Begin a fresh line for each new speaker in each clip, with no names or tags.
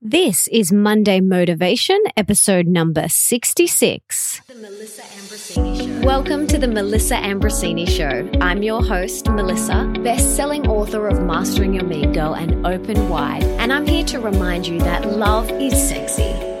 This is Monday Motivation, episode number 66.
The Melissa Ambrosini Show.
Welcome to the Melissa Ambrosini Show. I'm your host, Melissa, best selling author of Mastering Your Mean Girl and Open Wide. And I'm here to remind you that love is sexy,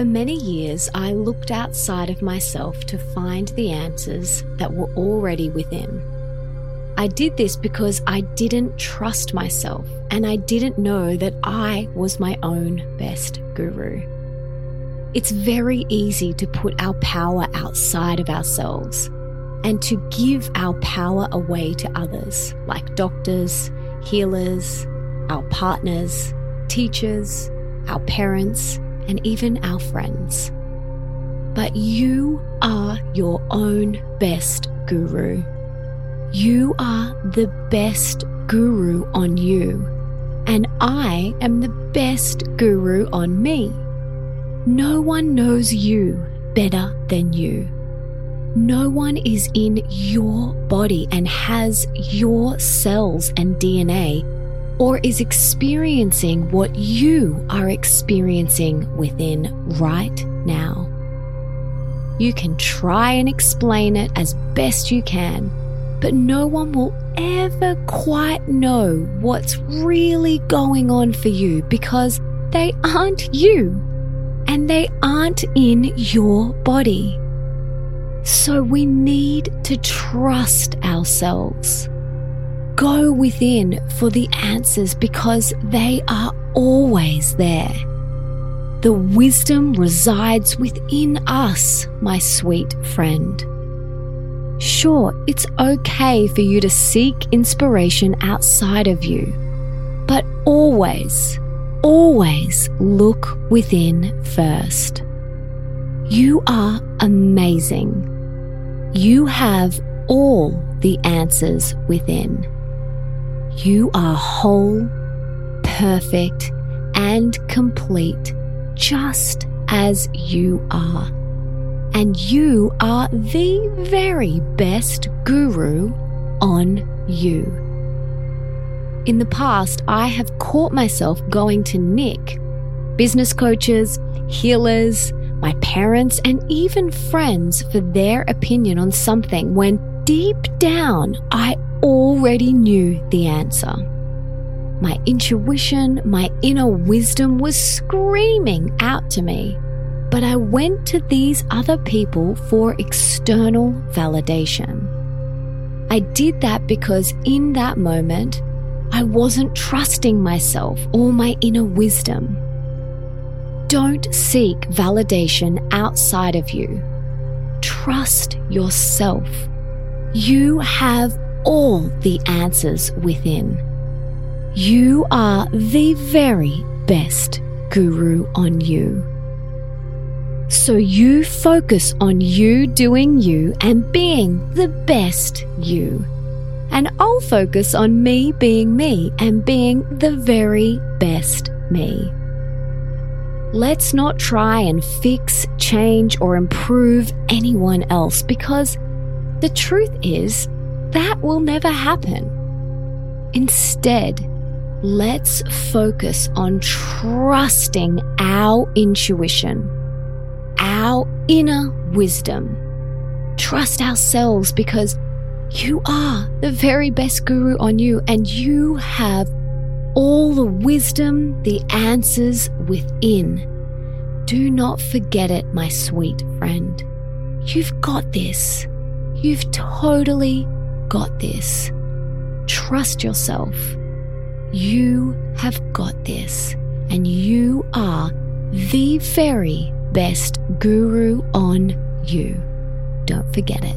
For many years, I looked outside of myself to find the answers that were already within. I did this because I didn't trust myself and I didn't know that I was my own best guru. It's very easy to put our power outside of ourselves and to give our power away to others, like doctors, healers, our partners, teachers, our parents, and even our friends. But you are your own best guru. You are the best guru on you, and I am the best guru on me. No one knows you better than you. No one is in your body and has your cells and DNA or is experiencing what you are experiencing within right now. You can try and explain it as best you can, but no one will ever quite know what's really going on for you because they aren't you and they aren't in your body. So we need to trust ourselves go within for the answers because they are always there. The wisdom resides within us, my sweet friend. Sure, it's okay for you to seek inspiration outside of you, but always, always look within first. You are amazing. You have all the answers within. You are whole, perfect, and complete just as you are. And you are the very best guru on you. In the past, I have caught myself going to Nick, business coaches, healers, my parents, and even friends for their opinion on something when deep down I already knew the answer. My intuition, my inner wisdom was screaming out to me, but I went to these other people for external validation. I did that because in that moment, I wasn't trusting myself or my inner wisdom. Don't seek validation outside of you. Trust yourself. You have all the answers within. You are the very best guru on you. So you focus on you doing you and being the best you. And I'll focus on me being me and being the very best me. Let's not try and fix, change, or improve anyone else because the truth is that will never happen. Instead, let's focus on trusting our intuition, our inner wisdom. Trust ourselves because you are the very best guru on you and you have all the wisdom, the answers within. Do not forget it, my sweet friend. You've got this. You've totally got this. Trust yourself. You have got this, and you are the very best guru on you. Don't forget it.